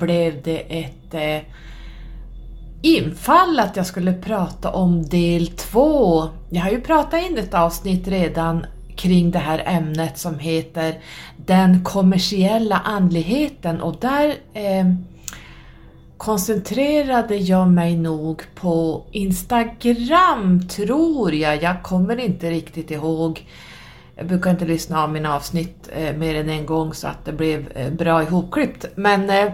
blev det ett eh, infall att jag skulle prata om del två. Jag har ju pratat in ett avsnitt redan kring det här ämnet som heter Den kommersiella andligheten och där eh, koncentrerade jag mig nog på Instagram, tror jag. Jag kommer inte riktigt ihåg. Jag brukar inte lyssna av mina avsnitt eh, mer än en gång så att det blev eh, bra ihopklippt. Men eh,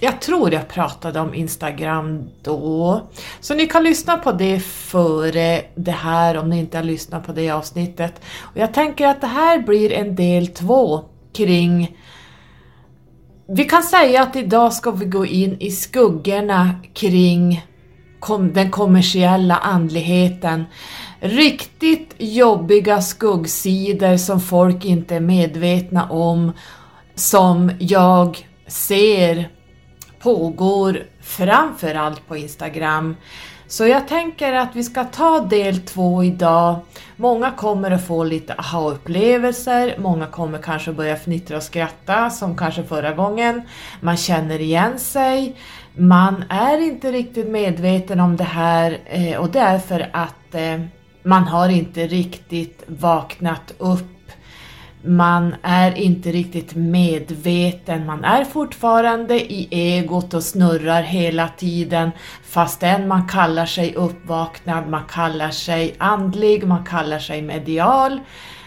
jag tror jag pratade om Instagram då. Så ni kan lyssna på det före det här om ni inte har lyssnat på det avsnittet. Och jag tänker att det här blir en del två kring vi kan säga att idag ska vi gå in i skuggorna kring kom, den kommersiella andligheten. Riktigt jobbiga skuggsidor som folk inte är medvetna om, som jag ser pågår framförallt på Instagram. Så jag tänker att vi ska ta del två idag. Många kommer att få lite aha-upplevelser, många kommer kanske börja fnittra och skratta som kanske förra gången. Man känner igen sig, man är inte riktigt medveten om det här eh, och det är för att eh, man har inte riktigt vaknat upp man är inte riktigt medveten, man är fortfarande i egot och snurrar hela tiden. Fastän man kallar sig uppvaknad, man kallar sig andlig, man kallar sig medial.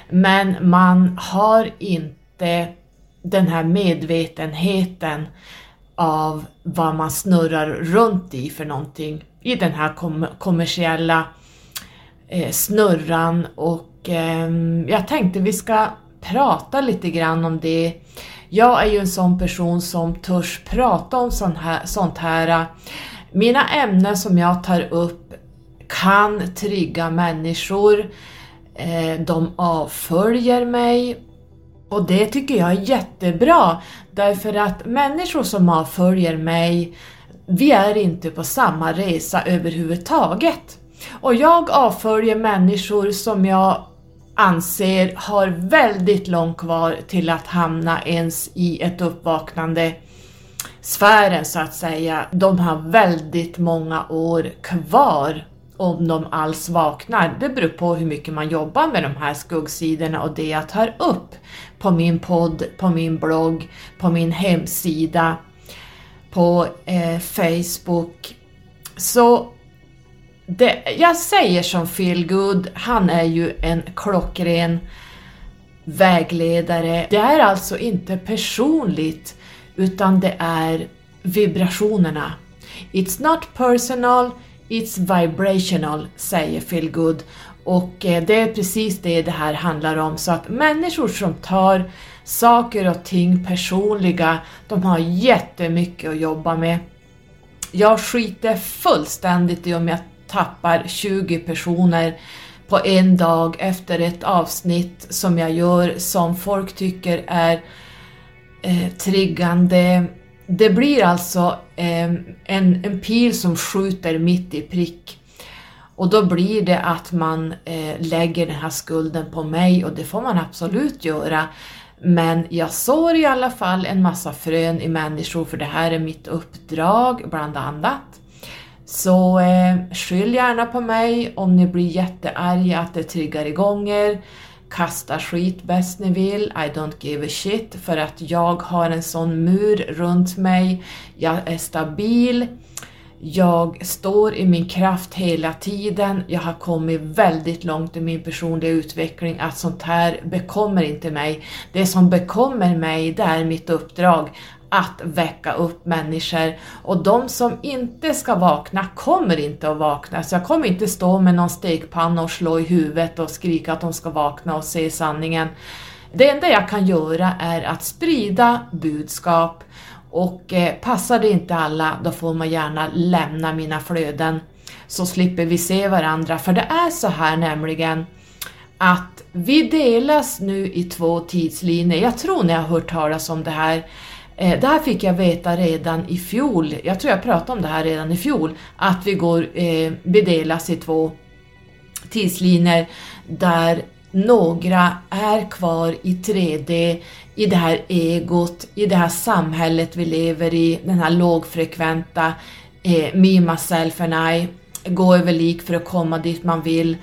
Men man har inte den här medvetenheten av vad man snurrar runt i för någonting i den här kom kommersiella eh, snurran. Och eh, jag tänkte vi ska prata lite grann om det. Jag är ju en sån person som törs prata om sånt här. Sånt här. Mina ämnen som jag tar upp kan trigga människor, eh, de avföljer mig och det tycker jag är jättebra därför att människor som avföljer mig, vi är inte på samma resa överhuvudtaget. Och jag avföljer människor som jag anser har väldigt långt kvar till att hamna ens i ett uppvaknande sfären så att säga. De har väldigt många år kvar om de alls vaknar. Det beror på hur mycket man jobbar med de här skuggsidorna och det jag tar upp på min podd, på min blogg, på min hemsida, på eh, Facebook. Så det, jag säger som Phil Good, han är ju en klockren vägledare. Det är alltså inte personligt utan det är vibrationerna. It's not personal, it's vibrational, säger Phil Good. Och eh, det är precis det det här handlar om, så att människor som tar saker och ting personliga, de har jättemycket att jobba med. Jag skiter fullständigt i om jag tappar 20 personer på en dag efter ett avsnitt som jag gör som folk tycker är eh, triggande. Det blir alltså eh, en, en pil som skjuter mitt i prick. Och då blir det att man eh, lägger den här skulden på mig och det får man absolut göra. Men jag sår i alla fall en massa frön i människor för det här är mitt uppdrag bland annat. Så eh, skyll gärna på mig om ni blir jättearga att det triggar igång er. Kasta skit bäst ni vill, I don't give a shit, för att jag har en sån mur runt mig. Jag är stabil, jag står i min kraft hela tiden, jag har kommit väldigt långt i min personliga utveckling att sånt här bekommer inte mig. Det som bekommer mig, det är mitt uppdrag att väcka upp människor och de som inte ska vakna kommer inte att vakna. Så jag kommer inte stå med någon stekpanna och slå i huvudet och skrika att de ska vakna och se sanningen. Det enda jag kan göra är att sprida budskap och eh, passar det inte alla då får man gärna lämna mina flöden så slipper vi se varandra. För det är så här nämligen att vi delas nu i två tidslinjer. Jag tror ni har hört talas om det här. Eh, det här fick jag veta redan i fjol, jag tror jag pratade om det här redan i fjol, att vi går, eh, bedelas i två tidslinjer där några är kvar i 3D, i det här egot, i det här samhället vi lever i, den här lågfrekventa eh, me, myself and I, gå över lik för att komma dit man vill.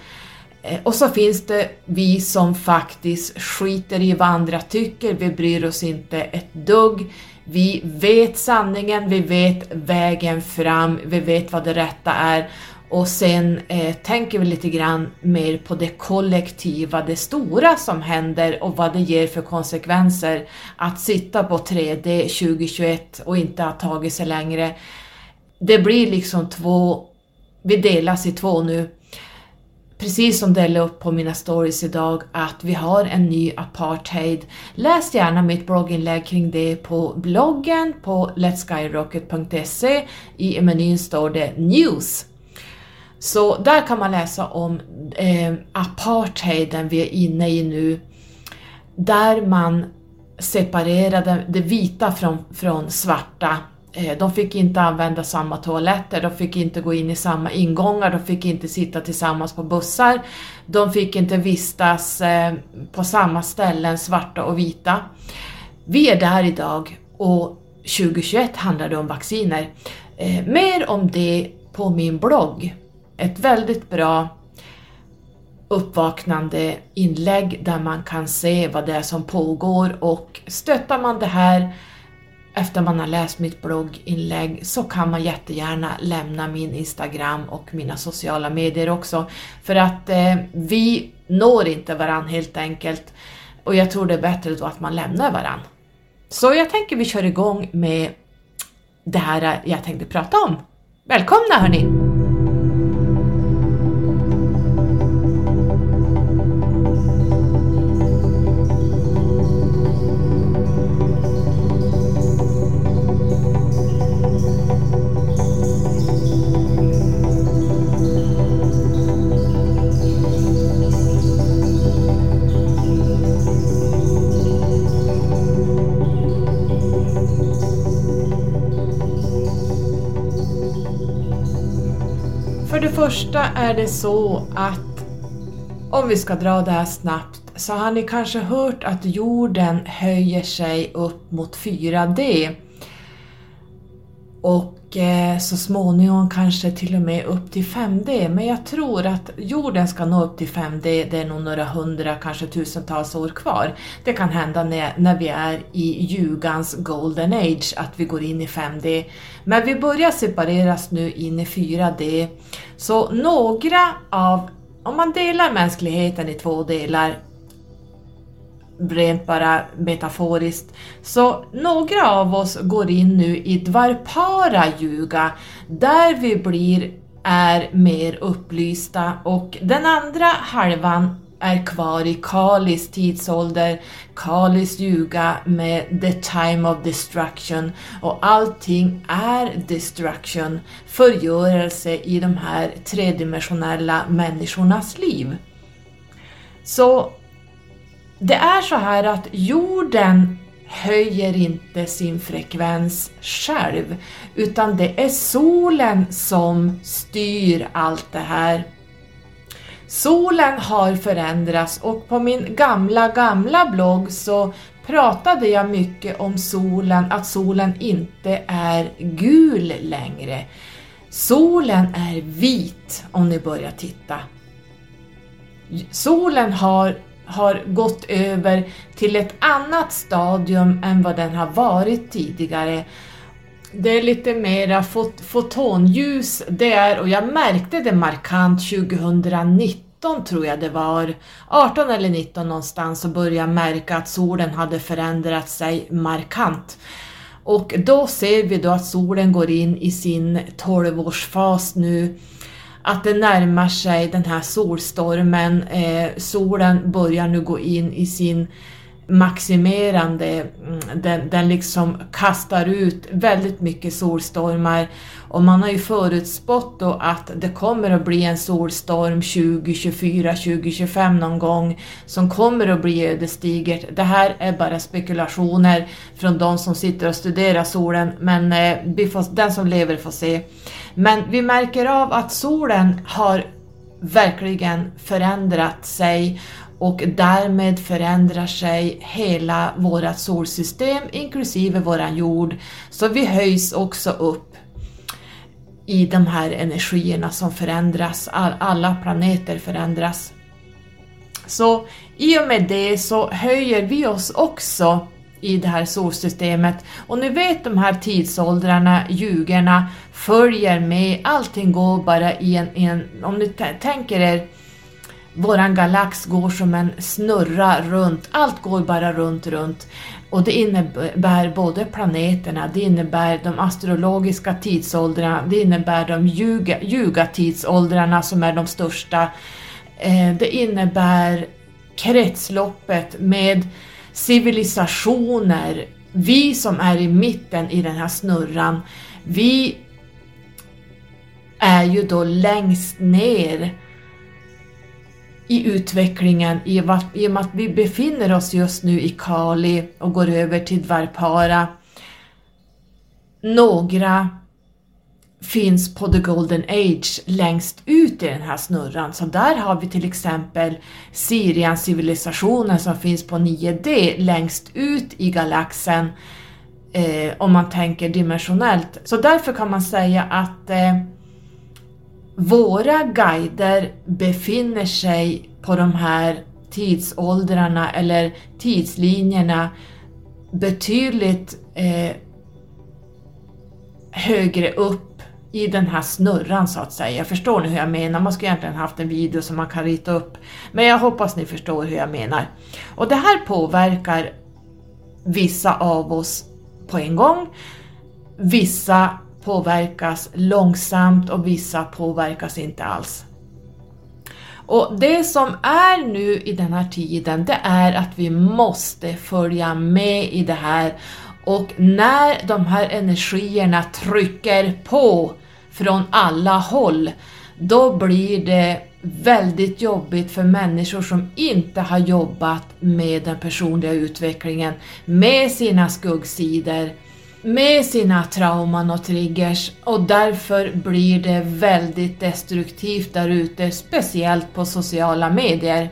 Eh, och så finns det vi som faktiskt skiter i vad andra tycker, vi bryr oss inte ett dugg. Vi vet sanningen, vi vet vägen fram, vi vet vad det rätta är och sen eh, tänker vi lite grann mer på det kollektiva, det stora som händer och vad det ger för konsekvenser att sitta på 3D 2021 och inte ha tagit sig längre. Det blir liksom två, vi delas i två nu. Precis som det la upp på mina stories idag att vi har en ny apartheid. Läs gärna mitt blogginlägg kring det på bloggen på letskyrocket.se. I menyn står det News så där kan man läsa om eh, apartheiden vi är inne i nu, där man separerade det vita från, från svarta. Eh, de fick inte använda samma toaletter, de fick inte gå in i samma ingångar, de fick inte sitta tillsammans på bussar, de fick inte vistas eh, på samma ställen, svarta och vita. Vi är där idag och 2021 handlar det om vacciner. Eh, mer om det på min blogg ett väldigt bra uppvaknande inlägg där man kan se vad det är som pågår och stöttar man det här efter man har läst mitt blogginlägg så kan man jättegärna lämna min Instagram och mina sociala medier också för att eh, vi når inte varann helt enkelt och jag tror det är bättre då att man lämnar varann. Så jag tänker vi kör igång med det här jag tänkte prata om. Välkomna hörni! Första är det så att om vi ska dra det här snabbt så har ni kanske hört att jorden höjer sig upp mot 4D och Eh, så småningom kanske till och med upp till 5D. Men jag tror att jorden ska nå upp till 5D, det är nog några hundra, kanske tusentals år kvar. Det kan hända när, när vi är i ljugans golden age, att vi går in i 5D. Men vi börjar separeras nu in i 4D. Så några av, om man delar mänskligheten i två delar, rent bara metaforiskt, så några av oss går in nu i Dvarpara yuga, där vi blir, är mer upplysta. Och den andra halvan är kvar i Kalis tidsålder, Kalis ljuga med the time of destruction. Och allting är destruction, förgörelse i de här tredimensionella människornas liv. Så det är så här att jorden höjer inte sin frekvens själv, utan det är solen som styr allt det här. Solen har förändrats och på min gamla, gamla blogg så pratade jag mycket om solen, att solen inte är gul längre. Solen är vit om ni börjar titta. Solen har, har gått över till ett annat stadium än vad den har varit tidigare. Det är lite mera fot fotonljus där och jag märkte det markant 2019 tror jag det var, 18 eller 19 någonstans så började jag märka att solen hade förändrat sig markant. Och då ser vi då att solen går in i sin 12-årsfas nu, att det närmar sig den här solstormen, eh, solen börjar nu gå in i sin maximerande, mm, den, den liksom kastar ut väldigt mycket solstormar och man har ju förutspått då att det kommer att bli en solstorm 2024, 2025 någon gång som kommer att bli ödesdigert. Det här är bara spekulationer från de som sitter och studerar solen men eh, får, den som lever får se. Men vi märker av att solen har verkligen förändrat sig och därmed förändrar sig hela vårt solsystem inklusive våran jord. Så vi höjs också upp i de här energierna som förändras, alla planeter förändras. Så i och med det så höjer vi oss också i det här solsystemet och ni vet de här tidsåldrarna, ljugarna, följer med, allting går bara i en, en om ni tänker er våran galax går som en snurra runt, allt går bara runt, runt. Och det innebär både planeterna, det innebär de astrologiska tidsåldrarna, det innebär de ljuga, ljuga som är de största. Eh, det innebär kretsloppet med civilisationer, vi som är i mitten i den här snurran, vi är ju då längst ner i utvecklingen i och, med att vi befinner oss just nu i Kali och går över till Dvarpara. Några finns på the golden age längst ut i den här snurran. Så där har vi till exempel Sirian-civilisationen som finns på 9D längst ut i galaxen eh, om man tänker dimensionellt. Så därför kan man säga att eh, våra guider befinner sig på de här tidsåldrarna eller tidslinjerna betydligt eh, högre upp i den här snurran så att säga. Förstår ni hur jag menar? Man skulle egentligen haft en video som man kan rita upp. Men jag hoppas ni förstår hur jag menar. Och det här påverkar vissa av oss på en gång. Vissa påverkas långsamt och vissa påverkas inte alls. Och det som är nu i den här tiden, det är att vi måste följa med i det här och när de här energierna trycker på från alla håll, då blir det väldigt jobbigt för människor som inte har jobbat med den personliga utvecklingen, med sina skuggsidor, med sina trauman och triggers och därför blir det väldigt destruktivt där ute, speciellt på sociala medier.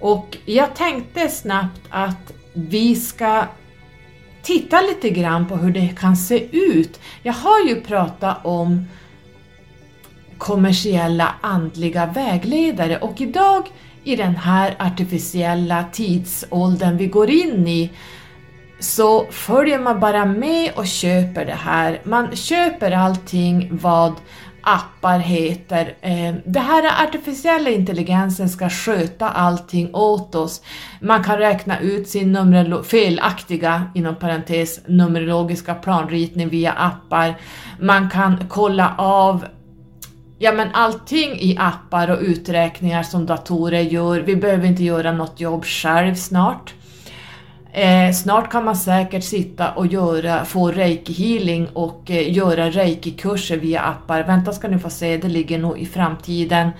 Och jag tänkte snabbt att vi ska titta lite grann på hur det kan se ut. Jag har ju pratat om kommersiella andliga vägledare och idag i den här artificiella tidsåldern vi går in i så följer man bara med och köper det här. Man köper allting vad appar heter. Eh, det här artificiella intelligensen ska sköta allting åt oss. Man kan räkna ut sin felaktiga, inom parentes, numerologiska planritning via appar. Man kan kolla av Ja men allting i appar och uträkningar som datorer gör, vi behöver inte göra något jobb själv snart. Eh, snart kan man säkert sitta och göra, få reiki-healing och eh, göra reiki-kurser via appar. Vänta ska ni få se, det ligger nog i framtiden.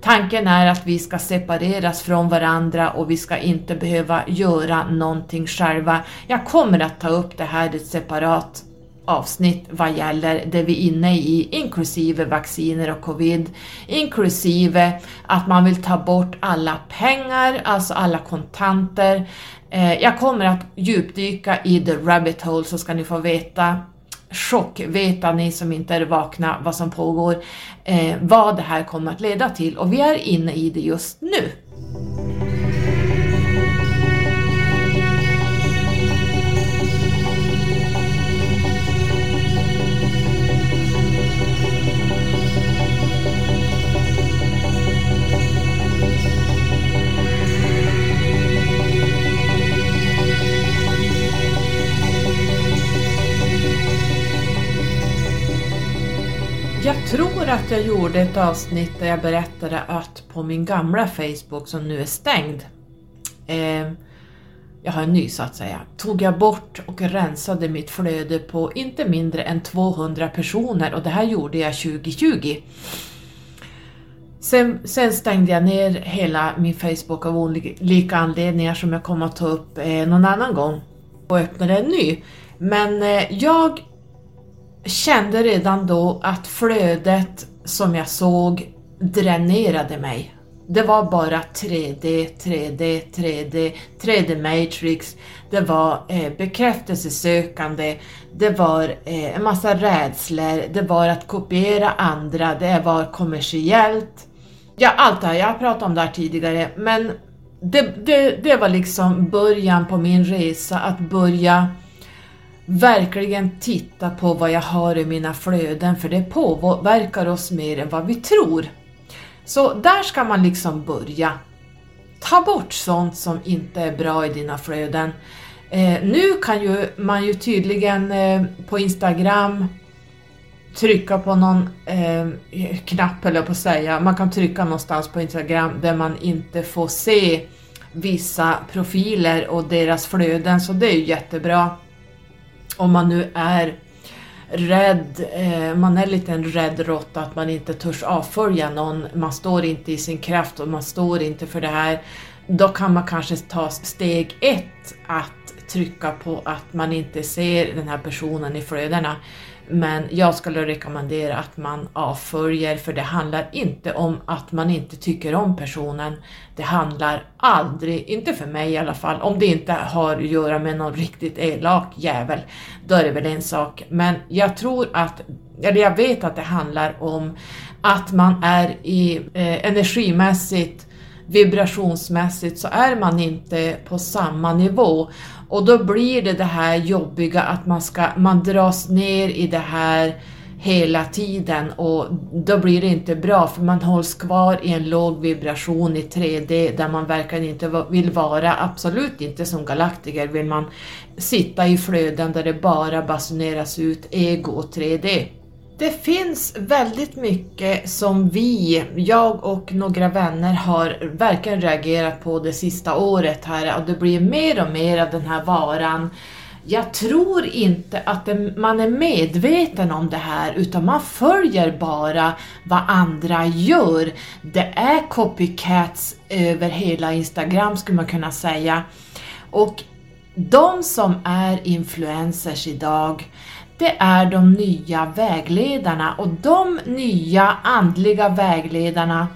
Tanken är att vi ska separeras från varandra och vi ska inte behöva göra någonting själva. Jag kommer att ta upp det här i ett separat avsnitt vad gäller det vi är inne i, inklusive vacciner och covid, inklusive att man vill ta bort alla pengar, alltså alla kontanter, eh, jag kommer att djupdyka i the rabbit hole så ska ni få veta chock, veta ni som inte är vakna vad som pågår, eh, vad det här kommer att leda till och vi är inne i det just nu. Att jag gjorde ett avsnitt där jag berättade att på min gamla Facebook som nu är stängd, eh, jag har en ny så att säga, tog jag bort och rensade mitt flöde på inte mindre än 200 personer och det här gjorde jag 2020. Sen, sen, stängde jag ner hela min Facebook av olika anledningar som jag kommer att ta upp eh, någon annan gång och öppnade en ny. Men eh, jag kände redan då att flödet som jag såg dränerade mig. Det var bara 3D, 3D, 3D, 3D Matrix, det var eh, bekräftelsesökande, det var eh, en massa rädslor, det var att kopiera andra, det var kommersiellt. Ja, allt det här, jag har pratat om det här tidigare, men det, det, det var liksom början på min resa, att börja verkligen titta på vad jag har i mina flöden, för det påverkar oss mer än vad vi tror. Så där ska man liksom börja. Ta bort sånt som inte är bra i dina flöden. Eh, nu kan ju man ju tydligen eh, på Instagram trycka på någon eh, knapp eller på att säga, man kan trycka någonstans på Instagram där man inte får se vissa profiler och deras flöden så det är ju jättebra. Om man nu är rädd, eh, man är lite en rädd råtta att man inte törs avfölja någon, man står inte i sin kraft och man står inte för det här. Då kan man kanske ta steg ett att trycka på att man inte ser den här personen i flödena. Men jag skulle rekommendera att man avföljer för det handlar inte om att man inte tycker om personen. Det handlar aldrig, inte för mig i alla fall, om det inte har att göra med någon riktigt elak jävel, då är det väl en sak. Men jag tror att, eller jag vet att det handlar om att man är i eh, energimässigt vibrationsmässigt så är man inte på samma nivå och då blir det det här jobbiga att man, ska, man dras ner i det här hela tiden och då blir det inte bra för man hålls kvar i en låg vibration i 3D där man verkligen inte vill vara, absolut inte som galaktiker vill man sitta i flöden där det bara basuneras ut ego och 3D. Det finns väldigt mycket som vi, jag och några vänner har verkligen reagerat på det sista året här och det blir mer och mer av den här varan. Jag tror inte att man är medveten om det här utan man följer bara vad andra gör. Det är copycats över hela Instagram skulle man kunna säga. Och de som är influencers idag, det är de nya vägledarna och de nya andliga vägledarna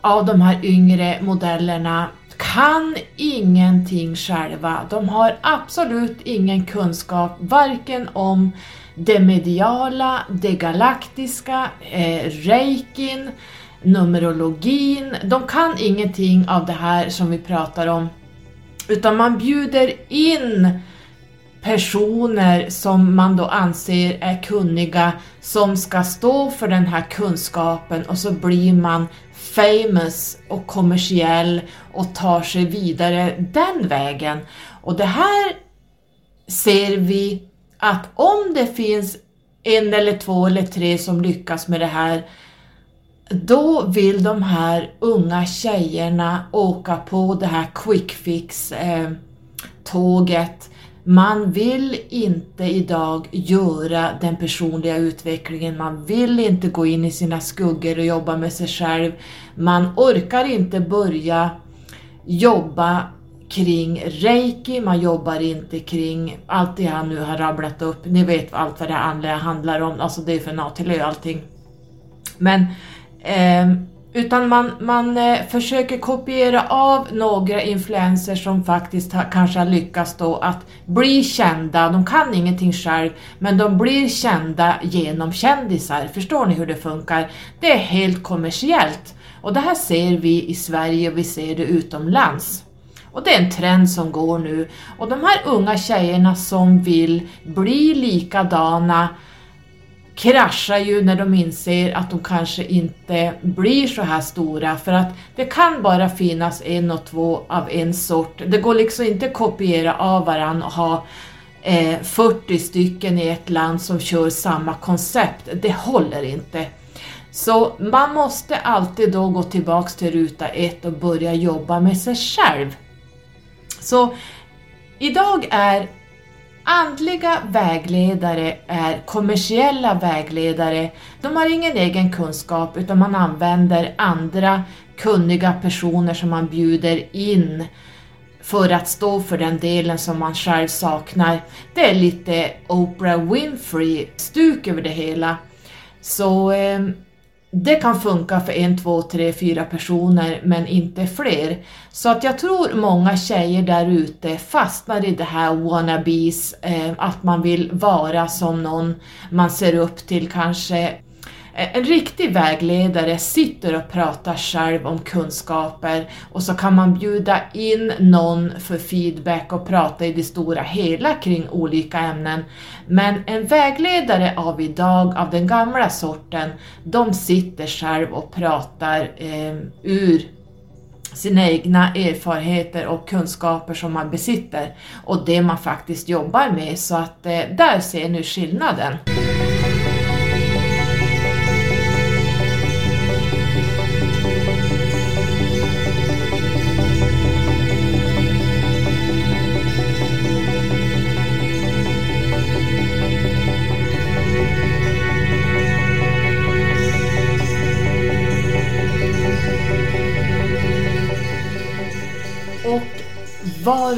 av de här yngre modellerna kan ingenting själva. De har absolut ingen kunskap varken om det mediala, det galaktiska, eh, reikin, numerologin. De kan ingenting av det här som vi pratar om. Utan man bjuder in personer som man då anser är kunniga som ska stå för den här kunskapen och så blir man famous och kommersiell och tar sig vidare den vägen. Och det här ser vi att om det finns en eller två eller tre som lyckas med det här då vill de här unga tjejerna åka på det här quick fix eh, tåget man vill inte idag göra den personliga utvecklingen, man vill inte gå in i sina skuggor och jobba med sig själv. Man orkar inte börja jobba kring reiki, man jobbar inte kring allt det jag nu har rabblat upp. Ni vet allt vad det handlar om, alltså det är för Natilö allting. Men eh, utan man, man eh, försöker kopiera av några influencers som faktiskt har, kanske har lyckats då att bli kända. De kan ingenting själv, men de blir kända genom kändisar. Förstår ni hur det funkar? Det är helt kommersiellt. Och det här ser vi i Sverige och vi ser det utomlands. Och det är en trend som går nu. Och de här unga tjejerna som vill bli likadana kraschar ju när de inser att de kanske inte blir så här stora för att det kan bara finnas en och två av en sort. Det går liksom inte att kopiera av varandra och ha eh, 40 stycken i ett land som kör samma koncept. Det håller inte. Så man måste alltid då gå tillbaks till ruta ett och börja jobba med sig själv. Så idag är Andliga vägledare är kommersiella vägledare. De har ingen egen kunskap utan man använder andra kunniga personer som man bjuder in för att stå för den delen som man själv saknar. Det är lite Oprah Winfrey-stuk över det hela. Så eh, det kan funka för en, två, tre, fyra personer men inte fler. Så att jag tror många tjejer där ute fastnar i det här wannabes, eh, att man vill vara som någon man ser upp till kanske Eh, en riktig vägledare sitter och pratar själv om kunskaper och så kan man bjuda in någon för feedback och prata i det stora hela kring olika ämnen. Men en vägledare av idag, av den gamla sorten, de sitter själv och pratar eh, ur sina egna erfarenheter och kunskaper som man besitter och det man faktiskt jobbar med. Så att eh, där ser ni skillnaden.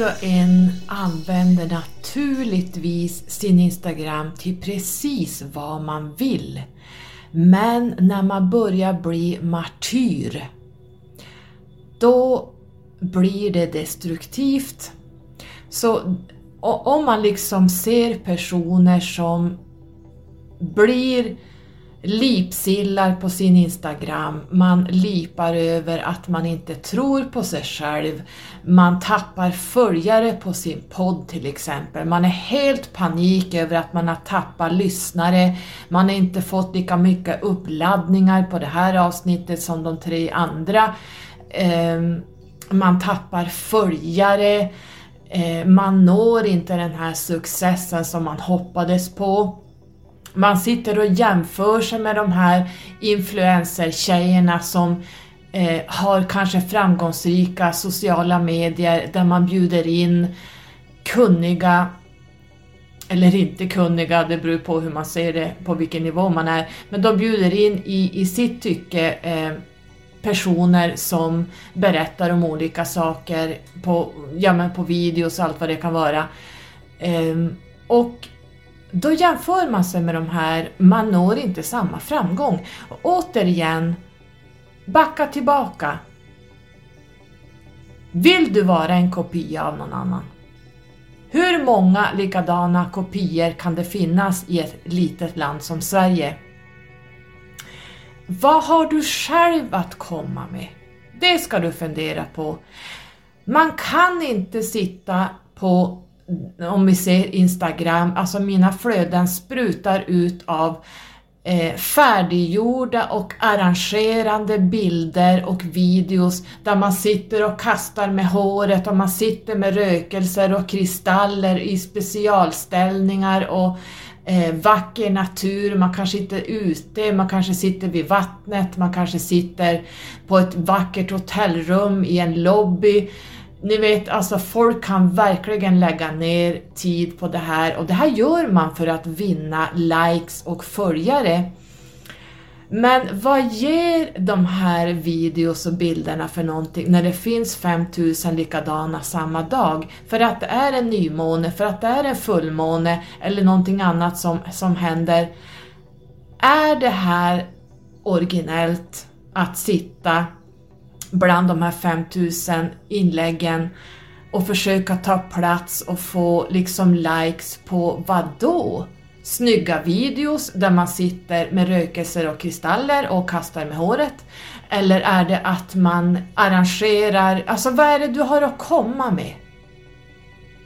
Var och en använder naturligtvis sin Instagram till precis vad man vill. Men när man börjar bli martyr, då blir det destruktivt. Så om man liksom ser personer som blir lipsillar på sin Instagram, man lipar över att man inte tror på sig själv, man tappar följare på sin podd till exempel, man är helt panik över att man har tappat lyssnare, man har inte fått lika mycket uppladdningar på det här avsnittet som de tre andra, ehm, man tappar följare, ehm, man når inte den här successen som man hoppades på. Man sitter och jämför sig med de här influencer-tjejerna som eh, har kanske framgångsrika sociala medier där man bjuder in kunniga eller inte kunniga, det beror på hur man ser det, på vilken nivå man är, men de bjuder in i, i sitt tycke eh, personer som berättar om olika saker på, ja, men på videos och allt vad det kan vara. Eh, och då jämför man sig med de här, man når inte samma framgång. Och återigen, backa tillbaka. Vill du vara en kopia av någon annan? Hur många likadana kopior kan det finnas i ett litet land som Sverige? Vad har du själv att komma med? Det ska du fundera på. Man kan inte sitta på om vi ser Instagram, alltså mina flöden sprutar ut av eh, färdiggjorda och arrangerande bilder och videos där man sitter och kastar med håret och man sitter med rökelser och kristaller i specialställningar och eh, vacker natur, man kanske sitter ute, man kanske sitter vid vattnet, man kanske sitter på ett vackert hotellrum i en lobby ni vet, alltså folk kan verkligen lägga ner tid på det här och det här gör man för att vinna likes och följare. Men vad ger de här videos och bilderna för någonting när det finns 5000 likadana samma dag? För att det är en nymåne, för att det är en fullmåne eller någonting annat som, som händer. Är det här originellt att sitta bland de här 5000 inläggen och försöka ta plats och få liksom likes på vad då? Snygga videos där man sitter med rökelser och kristaller och kastar med håret? Eller är det att man arrangerar, alltså vad är det du har att komma med?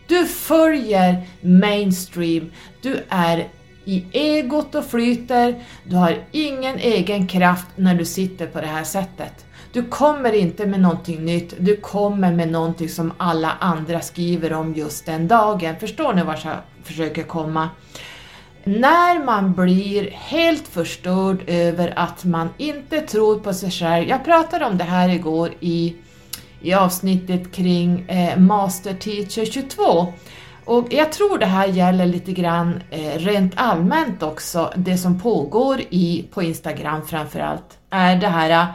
Du följer mainstream, du är i egot och flyter, du har ingen egen kraft när du sitter på det här sättet. Du kommer inte med någonting nytt, du kommer med någonting som alla andra skriver om just den dagen. Förstår ni vart jag försöker komma? När man blir helt förstörd över att man inte tror på sig själv. Jag pratade om det här igår i, i avsnittet kring eh, Master Teacher 22. Och jag tror det här gäller lite grann eh, rent allmänt också, det som pågår i, på Instagram framförallt, är det här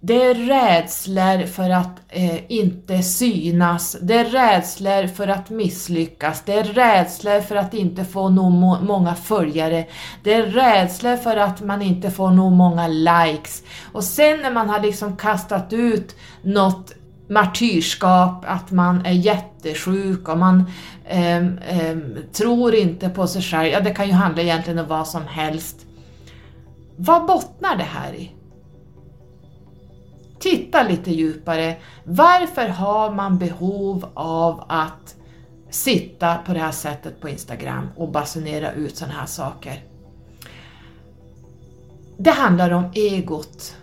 det är rädslor för att eh, inte synas, det är rädslor för att misslyckas, det är rädslor för att inte få nog må många följare, det är rädslor för att man inte får nog många likes. Och sen när man har liksom kastat ut något martyrskap, att man är jättesjuk och man eh, eh, tror inte på sig själv, ja det kan ju handla egentligen om vad som helst. Vad bottnar det här i? Titta lite djupare. Varför har man behov av att sitta på det här sättet på Instagram och basunera ut sådana här saker? Det handlar om egot.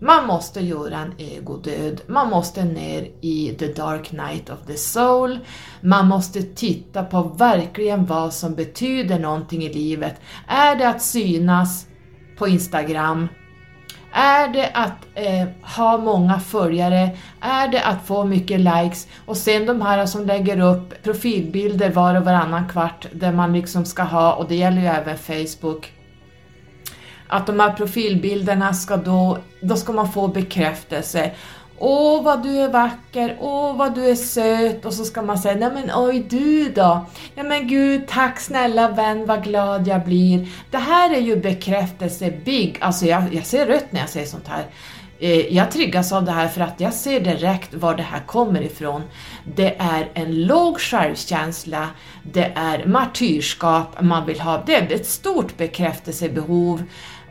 Man måste göra en egodöd, man måste ner i the dark night of the soul, man måste titta på verkligen vad som betyder någonting i livet. Är det att synas på Instagram? Är det att eh, ha många följare? Är det att få mycket likes? Och sen de här som lägger upp profilbilder var och varannan kvart där man liksom ska ha, och det gäller ju även Facebook, att de här profilbilderna ska då, då ska man få bekräftelse. Åh vad du är vacker, åh vad du är söt. Och så ska man säga nej men oj du då, nej men gud tack snälla vän vad glad jag blir. Det här är ju bekräftelse big, alltså jag, jag ser rött när jag säger sånt här. Eh, jag triggas av det här för att jag ser direkt var det här kommer ifrån. Det är en låg självkänsla, det är martyrskap man vill ha, det är ett stort bekräftelsebehov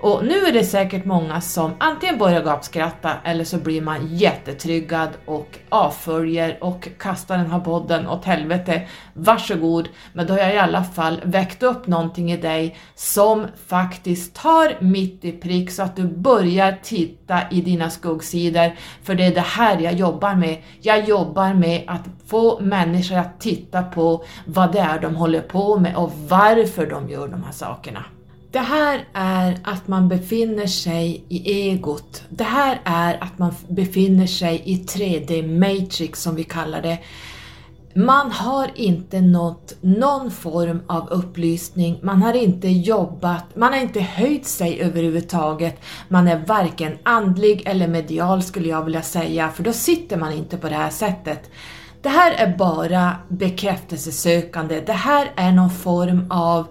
och nu är det säkert många som antingen börjar gapskratta eller så blir man jättetryggad och avföljer och kastar den här podden åt helvete. Varsågod, men då har jag i alla fall väckt upp någonting i dig som faktiskt tar mitt i prick så att du börjar titta i dina skuggsidor. För det är det här jag jobbar med. Jag jobbar med att få människor att titta på vad det är de håller på med och varför de gör de här sakerna. Det här är att man befinner sig i egot. Det här är att man befinner sig i 3D matrix som vi kallar det. Man har inte nått någon form av upplysning, man har inte jobbat, man har inte höjt sig överhuvudtaget. Man är varken andlig eller medial skulle jag vilja säga, för då sitter man inte på det här sättet. Det här är bara bekräftelsesökande, det här är någon form av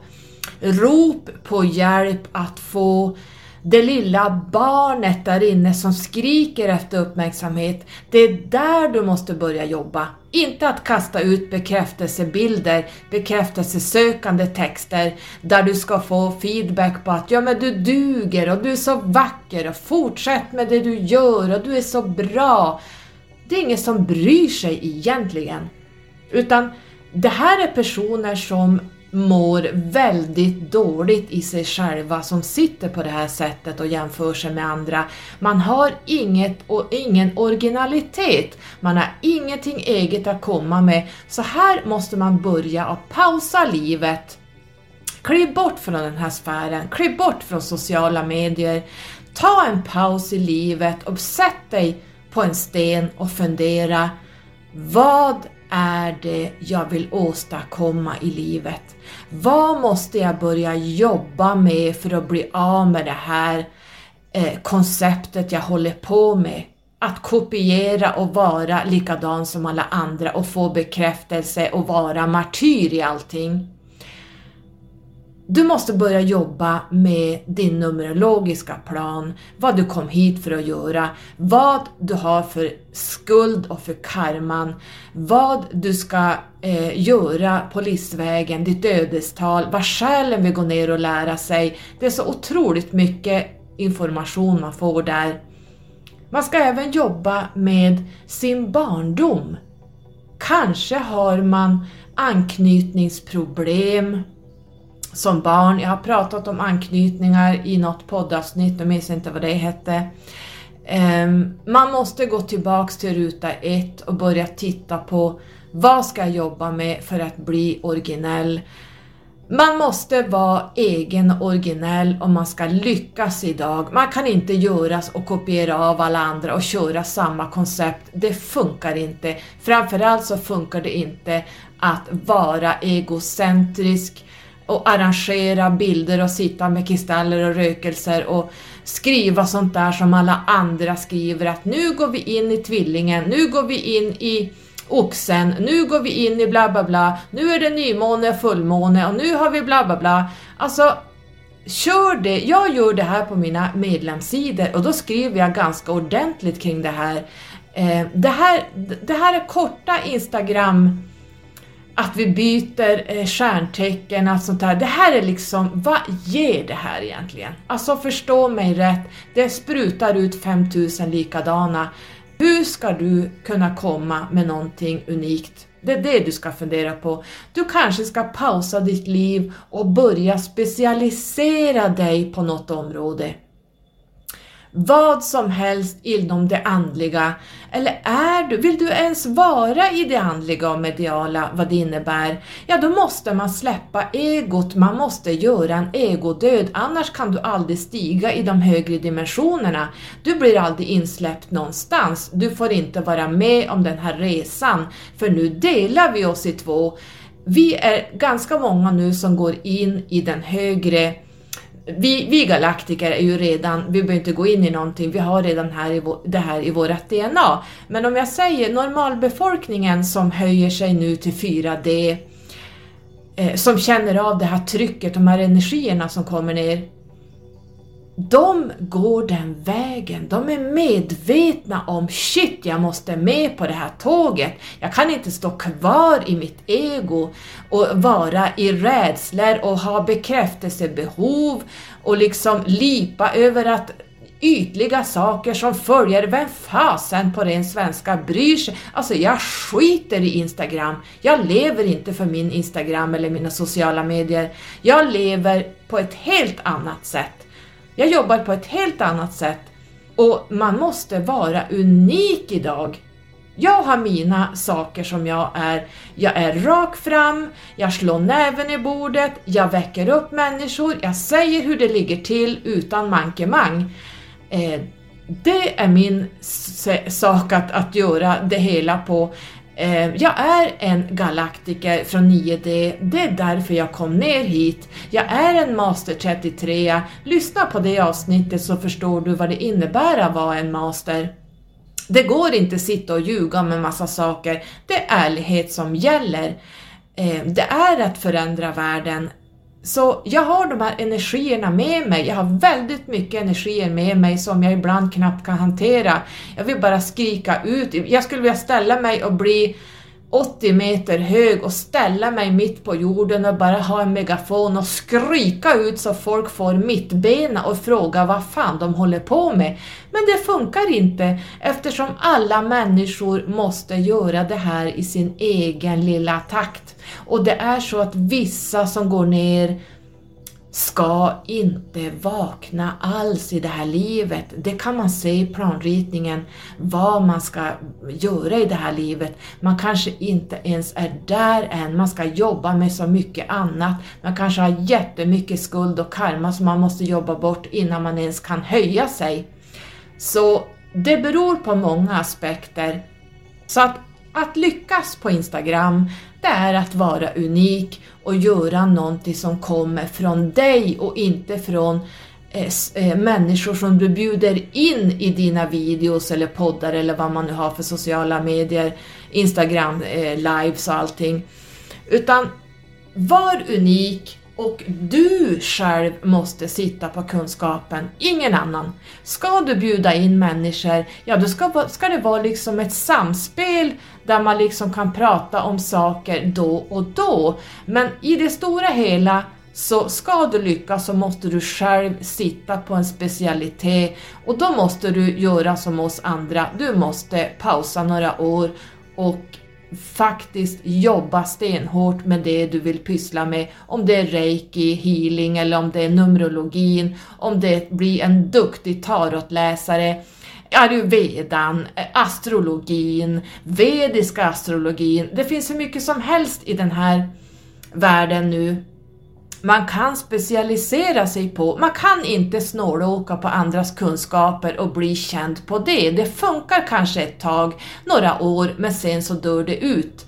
rop på hjälp att få det lilla barnet där inne som skriker efter uppmärksamhet. Det är där du måste börja jobba. Inte att kasta ut bekräftelsebilder, bekräftelsesökande texter där du ska få feedback på att ja men du duger och du är så vacker och fortsätt med det du gör och du är så bra. Det är ingen som bryr sig egentligen. Utan det här är personer som mår väldigt dåligt i sig själva som sitter på det här sättet och jämför sig med andra. Man har inget och ingen originalitet, man har ingenting eget att komma med. Så här måste man börja och pausa livet. Kliv bort från den här sfären, kliv bort från sociala medier. Ta en paus i livet och sätt dig på en sten och fundera. Vad är det jag vill åstadkomma i livet? Vad måste jag börja jobba med för att bli av med det här eh, konceptet jag håller på med? Att kopiera och vara likadan som alla andra och få bekräftelse och vara martyr i allting. Du måste börja jobba med din numerologiska plan, vad du kom hit för att göra, vad du har för skuld och för karman, vad du ska eh, göra på livsvägen, ditt ödestal, vad själen vill gå ner och lära sig. Det är så otroligt mycket information man får där. Man ska även jobba med sin barndom. Kanske har man anknytningsproblem, som barn. Jag har pratat om anknytningar i något poddavsnitt, jag minns inte vad det hette. Ehm, man måste gå tillbaks till ruta ett och börja titta på vad ska jag jobba med för att bli originell. Man måste vara egen och originell om man ska lyckas idag. Man kan inte göras och kopiera av alla andra och köra samma koncept. Det funkar inte. Framförallt så funkar det inte att vara egocentrisk, och arrangera bilder och sitta med kristaller och rökelser och skriva sånt där som alla andra skriver att nu går vi in i tvillingen, nu går vi in i oxen, nu går vi in i bla bla bla, nu är det nymåne, och fullmåne och nu har vi bla bla bla. Alltså, kör det. Jag gör det här på mina medlemssidor och då skriver jag ganska ordentligt kring det här. Eh, det här, det här är korta Instagram att vi byter eh, stjärntecken och sånt där. Det här är liksom, vad ger det här egentligen? Alltså förstå mig rätt, det sprutar ut 5000 likadana. Hur ska du kunna komma med någonting unikt? Det är det du ska fundera på. Du kanske ska pausa ditt liv och börja specialisera dig på något område vad som helst inom det andliga. Eller är du, vill du ens vara i det andliga och mediala, vad det innebär? Ja, då måste man släppa egot, man måste göra en egodöd, annars kan du aldrig stiga i de högre dimensionerna. Du blir aldrig insläppt någonstans, du får inte vara med om den här resan, för nu delar vi oss i två. Vi är ganska många nu som går in i den högre vi, vi galaktiker är ju redan, vi behöver inte gå in i någonting, vi har redan här i vår, det här i vårt DNA. Men om jag säger normalbefolkningen som höjer sig nu till 4D, eh, som känner av det här trycket, de här energierna som kommer ner, de går den vägen. De är medvetna om shit, jag måste med på det här tåget. Jag kan inte stå kvar i mitt ego och vara i rädslor och ha bekräftelsebehov och liksom lipa över att ytliga saker som följer, vem fasen på ren svenska bryr sig? Alltså jag skiter i Instagram. Jag lever inte för min Instagram eller mina sociala medier. Jag lever på ett helt annat sätt. Jag jobbar på ett helt annat sätt och man måste vara unik idag. Jag har mina saker som jag är. Jag är rak fram, jag slår näven i bordet, jag väcker upp människor, jag säger hur det ligger till utan mankemang. Eh, det är min sak att, att göra det hela på. Eh, jag är en galaktiker från 9D, det är därför jag kom ner hit. Jag är en master 33, lyssna på det avsnittet så förstår du vad det innebär att vara en master. Det går inte att sitta och ljuga med massa saker, det är ärlighet som gäller. Eh, det är att förändra världen, så jag har de här energierna med mig, jag har väldigt mycket energier med mig som jag ibland knappt kan hantera. Jag vill bara skrika ut, jag skulle vilja ställa mig och bli 80 meter hög och ställa mig mitt på jorden och bara ha en megafon och skrika ut så folk får mittbena och fråga vad fan de håller på med. Men det funkar inte eftersom alla människor måste göra det här i sin egen lilla takt. Och det är så att vissa som går ner ska inte vakna alls i det här livet. Det kan man se i planritningen, vad man ska göra i det här livet. Man kanske inte ens är där än, man ska jobba med så mycket annat. Man kanske har jättemycket skuld och karma som man måste jobba bort innan man ens kan höja sig. Så det beror på många aspekter. Så att, att lyckas på Instagram, det är att vara unik och göra någonting som kommer från dig och inte från eh, eh, människor som du bjuder in i dina videos eller poddar eller vad man nu har för sociala medier, Instagram, eh, lives och allting. Utan var unik och du själv måste sitta på kunskapen, ingen annan. Ska du bjuda in människor, ja då ska, ska det vara liksom ett samspel där man liksom kan prata om saker då och då. Men i det stora hela så ska du lyckas så måste du själv sitta på en specialitet och då måste du göra som oss andra. Du måste pausa några år och faktiskt jobba stenhårt med det du vill pyssla med. Om det är reiki, healing eller om det är numerologin, om det blir en duktig tarotläsare, ayurvedan, eh, astrologin, vediska astrologin. Det finns hur mycket som helst i den här världen nu man kan specialisera sig på. Man kan inte snålåka på andras kunskaper och bli känd på det. Det funkar kanske ett tag, några år, men sen så dör det ut.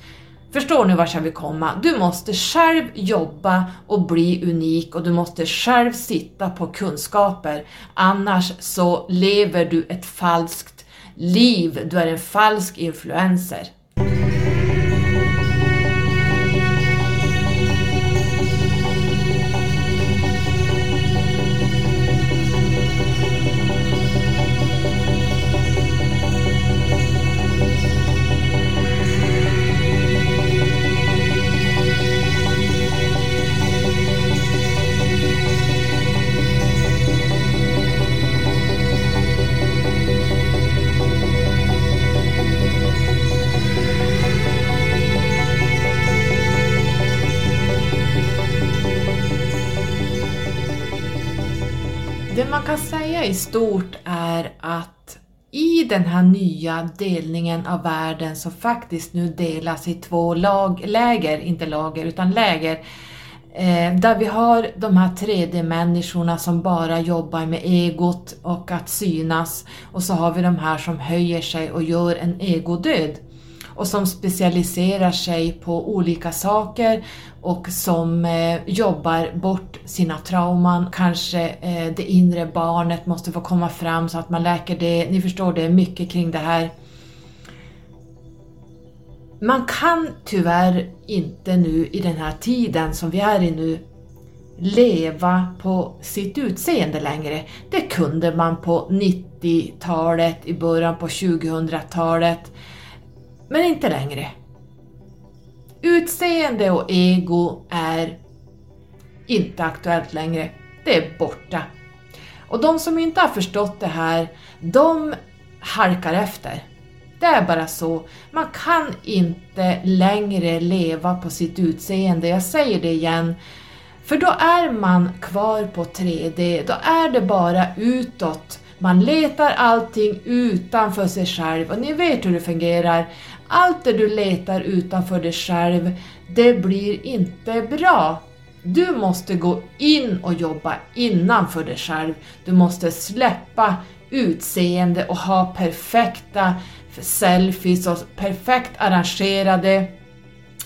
Förstår ni vart jag vill komma? Du måste själv jobba och bli unik och du måste själv sitta på kunskaper. Annars så lever du ett falskt liv. Du är en falsk influencer. Det man kan säga i stort är att i den här nya delningen av världen som faktiskt nu delas i två lag, läger, inte lager utan läger, eh, där vi har de här 3D-människorna som bara jobbar med egot och att synas och så har vi de här som höjer sig och gör en egodöd och som specialiserar sig på olika saker och som eh, jobbar bort sina trauman. Kanske eh, det inre barnet måste få komma fram så att man läker det. Ni förstår, det är mycket kring det här. Man kan tyvärr inte nu i den här tiden som vi är i nu leva på sitt utseende längre. Det kunde man på 90-talet, i början på 2000-talet. Men inte längre. Utseende och ego är inte aktuellt längre. Det är borta. Och de som inte har förstått det här, de halkar efter. Det är bara så. Man kan inte längre leva på sitt utseende, jag säger det igen. För då är man kvar på 3D, då är det bara utåt. Man letar allting utanför sig själv och ni vet hur det fungerar. Allt det du letar utanför dig själv, det blir inte bra. Du måste gå in och jobba innanför dig själv. Du måste släppa utseende och ha perfekta selfies och perfekt arrangerade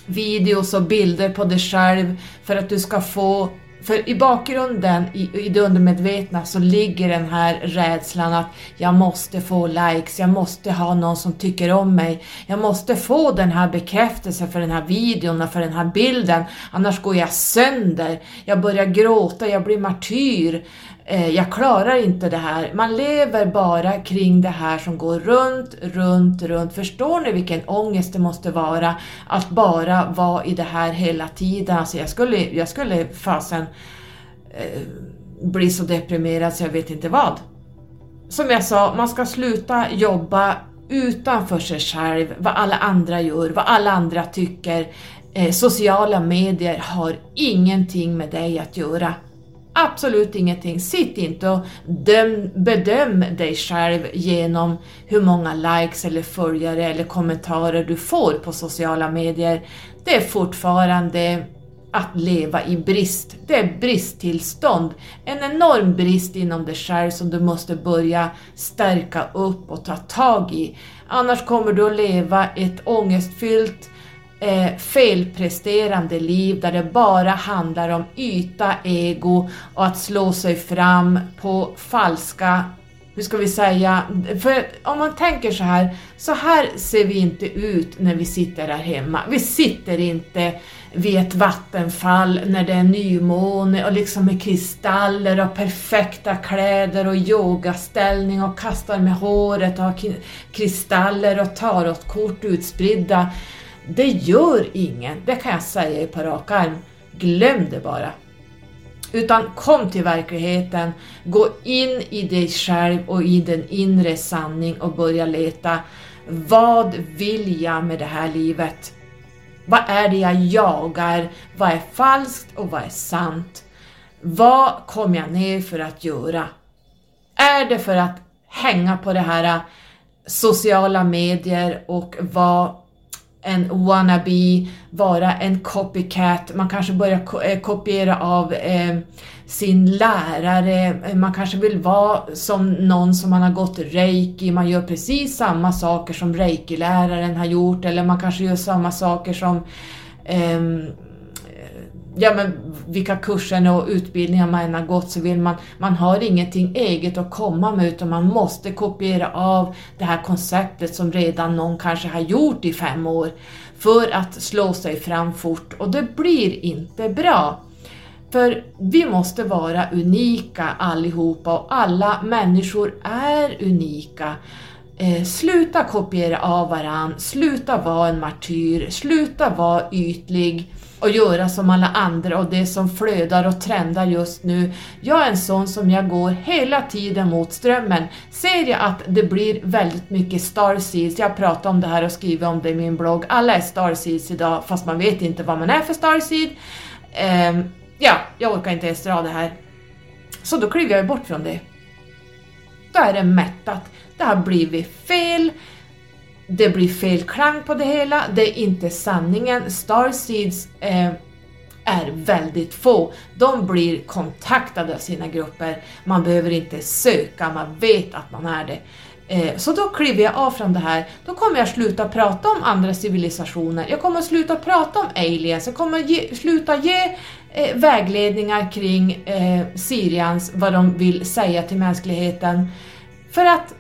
videos och bilder på dig själv för att du ska få för i bakgrunden, i, i det undermedvetna, så ligger den här rädslan att jag måste få likes, jag måste ha någon som tycker om mig, jag måste få den här bekräftelsen för den här videon och för den här bilden, annars går jag sönder, jag börjar gråta, jag blir martyr, Eh, jag klarar inte det här. Man lever bara kring det här som går runt, runt, runt. Förstår ni vilken ångest det måste vara att bara vara i det här hela tiden? Alltså jag skulle, jag skulle fasen eh, bli så deprimerad så jag vet inte vad. Som jag sa, man ska sluta jobba utanför sig själv, vad alla andra gör, vad alla andra tycker. Eh, sociala medier har ingenting med dig att göra. Absolut ingenting. Sitt inte och döm, bedöm dig själv genom hur många likes eller följare eller kommentarer du får på sociala medier. Det är fortfarande att leva i brist. Det är bristtillstånd. En enorm brist inom dig själv som du måste börja stärka upp och ta tag i. Annars kommer du att leva ett ångestfyllt eh, felpresterande liv där det bara handlar om yta, ego och att slå sig fram på falska hur ska vi säga, för om man tänker så här, så här ser vi inte ut när vi sitter här hemma. Vi sitter inte vid ett vattenfall när det är nymåne och liksom med kristaller och perfekta kläder och yogaställning och kastar med håret och har kristaller och tarotkort utspridda. Det gör ingen, det kan jag säga på rak arm. Glöm det bara. Utan kom till verkligheten, gå in i dig själv och i den inre sanning och börja leta. Vad vill jag med det här livet? Vad är det jag jagar? Vad är falskt och vad är sant? Vad kom jag ner för att göra? Är det för att hänga på det här eh, sociala medier och vara en wannabe, vara en copycat, man kanske börjar eh, kopiera av eh, sin lärare, man kanske vill vara som någon som man har gått reiki, man gör precis samma saker som reiki-läraren har gjort. Eller man kanske gör samma saker som eh, ja, men vilka kurser och utbildningar man än har gått så vill man, man har ingenting eget att komma med utan man måste kopiera av det här konceptet som redan någon kanske har gjort i fem år för att slå sig fram fort och det blir inte bra. För vi måste vara unika allihopa och alla människor är unika. Eh, sluta kopiera av varann, sluta vara en martyr, sluta vara ytlig och göra som alla andra och det som flödar och trendar just nu. Jag är en sån som jag går hela tiden mot strömmen. Ser jag att det blir väldigt mycket starseeds, jag pratar om det här och skriver om det i min blogg, alla är starseeds idag fast man vet inte vad man är för starseed. Um, ehm, ja, jag orkar inte ens dra det här. Så då kliver jag bort från det. Då är det mättat, det har blivit fel, det blir fel klang på det hela, det är inte sanningen. Starseeds eh, är väldigt få. De blir kontaktade av sina grupper, man behöver inte söka, man vet att man är det. Eh, så då kliver jag av från det här, då kommer jag sluta prata om andra civilisationer, jag kommer sluta prata om aliens, jag kommer ge, sluta ge eh, vägledningar kring eh, Syrians, vad de vill säga till mänskligheten. För att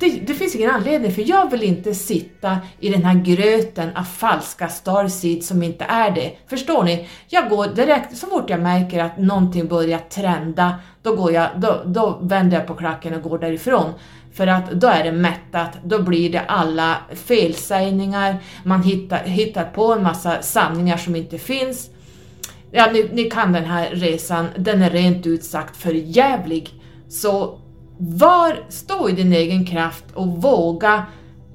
det, det, finns ingen anledning för jag vill inte sitta i den här gröten av falska starseeds som inte är det. Förstår ni? Jag går direkt, så fort jag märker att någonting börjar trenda, då, går jag, då, då vänder jag på klacken och går därifrån. För att då är det mättat, då blir det alla felsägningar, man hittar, hittar på en massa sanningar som inte finns. Ja, ni, ni kan den här resan, den är rent ut sagt för jävlig. Så var, stå i din egen kraft och våga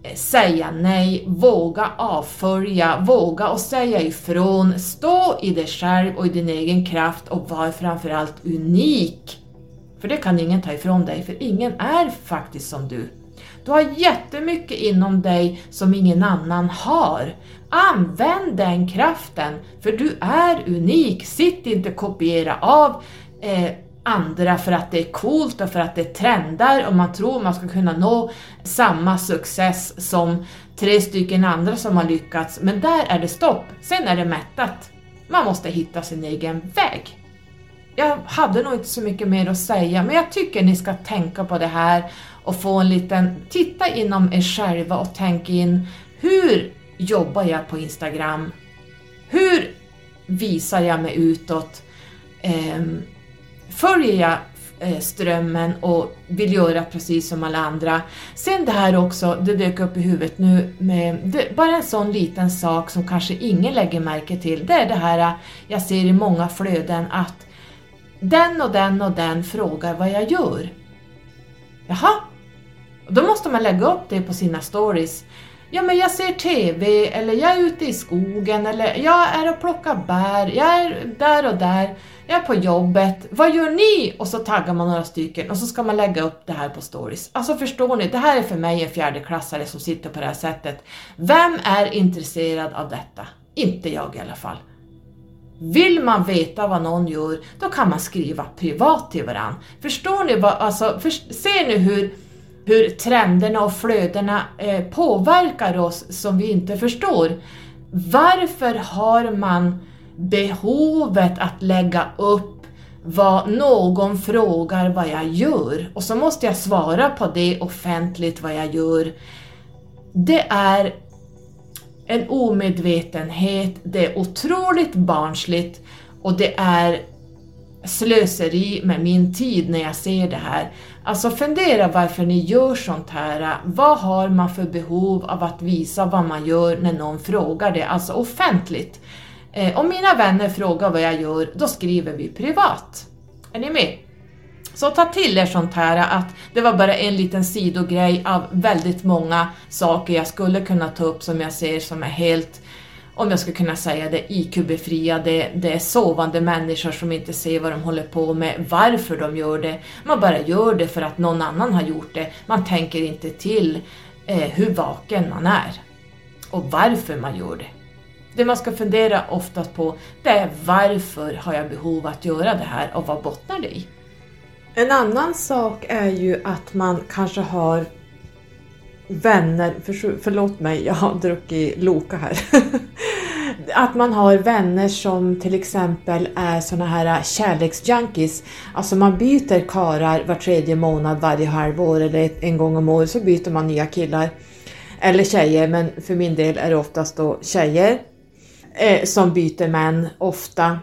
eh, säga nej, våga avfölja, våga och säga ifrån, stå i dig själv och i din egen kraft och var framförallt unik. För det kan ingen ta ifrån dig, för ingen är faktiskt som du. Du har jättemycket inom dig som ingen annan har. Använd den kraften, för du är unik. Sitt inte och kopiera av eh, andra för att det är coolt och för att det trendar och man tror man ska kunna nå samma success som tre stycken andra som har lyckats, men där är det stopp. Sen är det mättat. Man måste hitta sin egen väg. Jag hade nog inte så mycket mer att säga, men jag tycker ni ska tänka på det här och få en liten, titta inom er själva och tänk in, hur jobbar jag på Instagram? Hur visar jag mig utåt? Um, följer jag eh, strömmen och vill göra precis som alla andra. Sen det här också, det dök upp i huvudet nu, med, det, bara en sån liten sak som kanske ingen lägger märke till, det är det här eh, jag ser i många flöden att den och den och den frågar vad jag gör. Jaha, då måste man lägga upp det på sina stories. Ja men jag ser TV, eller jag är ute i skogen, eller jag är och plockar bär, jag är där och där jag är på jobbet, vad gör ni? Och så taggar man några stycken och så ska man lägga upp det här på stories. Alltså förstår ni, det här är för mig en fjärdeklassare som sitter på det här sättet. Vem är intresserad av detta? Inte jag i alla fall. Vill man veta vad någon gör, då kan man skriva privat till varandra. Förstår ni vad, alltså, för, ser ni hur, hur trenderna och flödena eh, påverkar oss som vi inte förstår? Varför har man behovet att lägga upp vad någon frågar vad jag gör och så måste jag svara på det offentligt vad jag gör. Det är en omedvetenhet, det är otroligt barnsligt och det är slöseri med min tid när jag ser det här. Alltså fundera varför ni gör sånt här. Vad har man för behov av att visa vad man gör när någon frågar det, alltså offentligt? Eh, om mina vänner frågar vad jag gör, då skriver vi privat. Är ni med? Så ta till er sånt här att det var bara en liten sidogrej av väldigt många saker jag skulle kunna ta upp som jag ser som är helt, om jag skulle kunna säga det, IQ-befriade. Det är sovande människor som inte ser vad de håller på med, varför de gör det. Man bara gör det för att någon annan har gjort det. Man tänker inte till eh, hur vaken man är. och varför man gör det. Det man ska fundera oftast på det är varför har jag behov att göra det här och vad bottnar det i? En annan sak är ju att man kanske har vänner, för, förlåt mig, jag har druckit Loka här. att man har vänner som till exempel är såna här kärleksjunkies. Alltså man byter karar var tredje månad, varje halvår eller en gång om året så byter man nya killar. Eller tjejer, men för min del är det oftast då tjejer eh, som byter män ofta.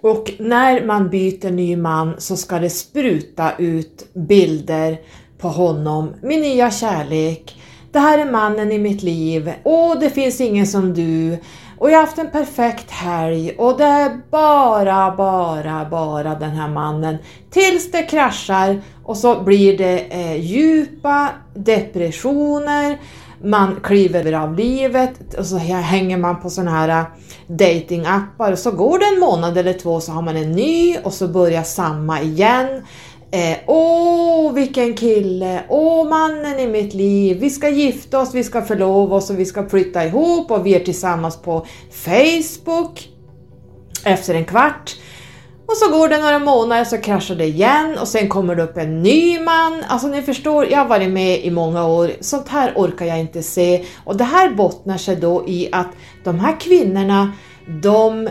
Och när man byter ny man så ska det spruta ut bilder på honom, min nya kärlek, det här är mannen i mitt liv, och det finns ingen som du, och jag har haft en perfekt helg. Och det är bara, bara, bara den här mannen. Tills det kraschar. Och så blir det eh, djupa depressioner, man kliver av livet och så hänger man på sådana här äh, datingappar och så går det en månad eller två så har man en ny och så börjar samma igen. Eh, åh, vilken kille! Åh, mannen i mitt liv! Vi ska gifta oss, vi ska förlova oss och vi ska flytta ihop och vi är tillsammans på Facebook efter en kvart. Och så går det några månader så kraschar det igen och sen kommer det upp en ny man. Alltså ni förstår, jag har varit med i många år. Sånt här orkar jag inte se. Och det här bottnar sig då i att de här kvinnorna, de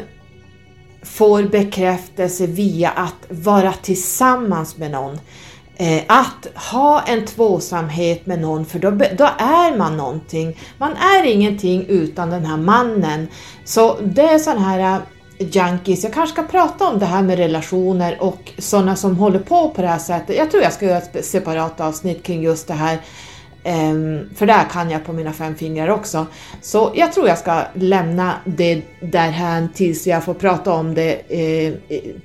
får bekräftelse via att vara tillsammans med någon. Eh, att ha en tvåsamhet med någon, för då, då är man någonting. Man är ingenting utan den här mannen. Så det är sån här junkies. Jag kanske ska prata om det här med relationer och sådana som håller på på det här sättet. Jag tror jag ska göra ett separat avsnitt kring just det här. Um, för det här kan jag på mina fem fingrar också. Så jag tror jag ska lämna det där här tills jag får prata om det eh,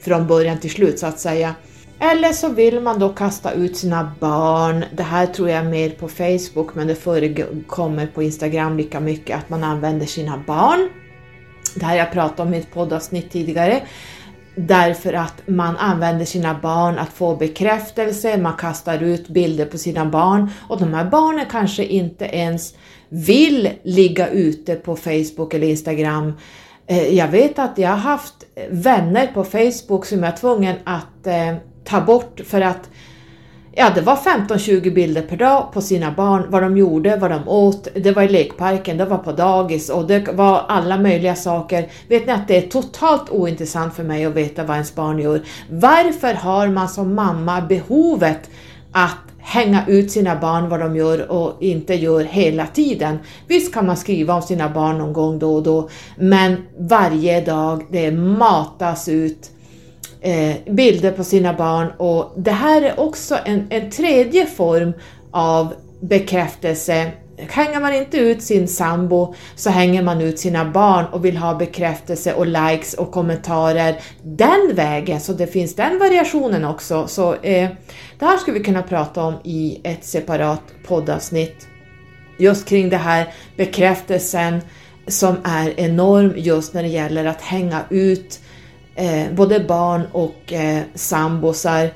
från början till slut så att säga. Eller så vill man då kasta ut sina barn. Det här tror jag är mer på Facebook men det förekommer på Instagram lika mycket att man använder sina barn det här jag pratat om i ett poddavsnitt tidigare. Därför att man använder sina barn att få bekräftelse, man kastar ut bilder på sina barn och de här barnen kanske inte ens vill ligga ute på Facebook eller Instagram. Eh, jag vet att jag har haft vänner på Facebook som jag är tvungen att eh, ta bort för att Ja, det var 15-20 bilder per dag på sina barn, vad de gjorde, vad de åt. Det var i lekparken, det var på dagis och det var alla möjliga saker. Vet ni att det är totalt ointressant för mig att veta vad ens barn gör. Varför har man som mamma behovet att hänga ut sina barn vad de gör och inte gör hela tiden. Visst kan man skriva om sina barn någon gång då och då, men varje dag det matas ut eh, bilder på sina barn och det här är också en, en tredje form av bekräftelse Hänger man inte ut sin sambo så hänger man ut sina barn och vill ha bekräftelse och likes och kommentarer den vägen, så det finns den variationen också. Så eh, Det här skulle vi kunna prata om i ett separat poddavsnitt. Just kring det här bekräftelsen som är enorm just när det gäller att hänga ut eh, både barn och eh, sambosar,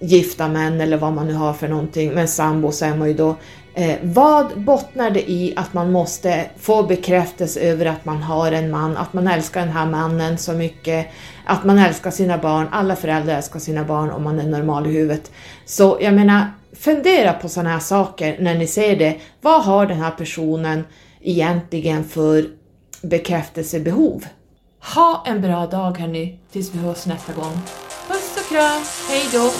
gifta män eller vad man nu har för någonting, men sambos är man ju då. Eh, vad bottnar det i att man måste få bekräftelse över att man har en man, att man älskar den här mannen så mycket, att man älskar sina barn, alla föräldrar älskar sina barn om man är normal i huvudet. Så jag menar, fundera på sådana här saker när ni ser det. Vad har den här personen egentligen för bekräftelsebehov? Ha en bra dag hörni, tills vi hörs nästa gång. Puss och kram, hejdå!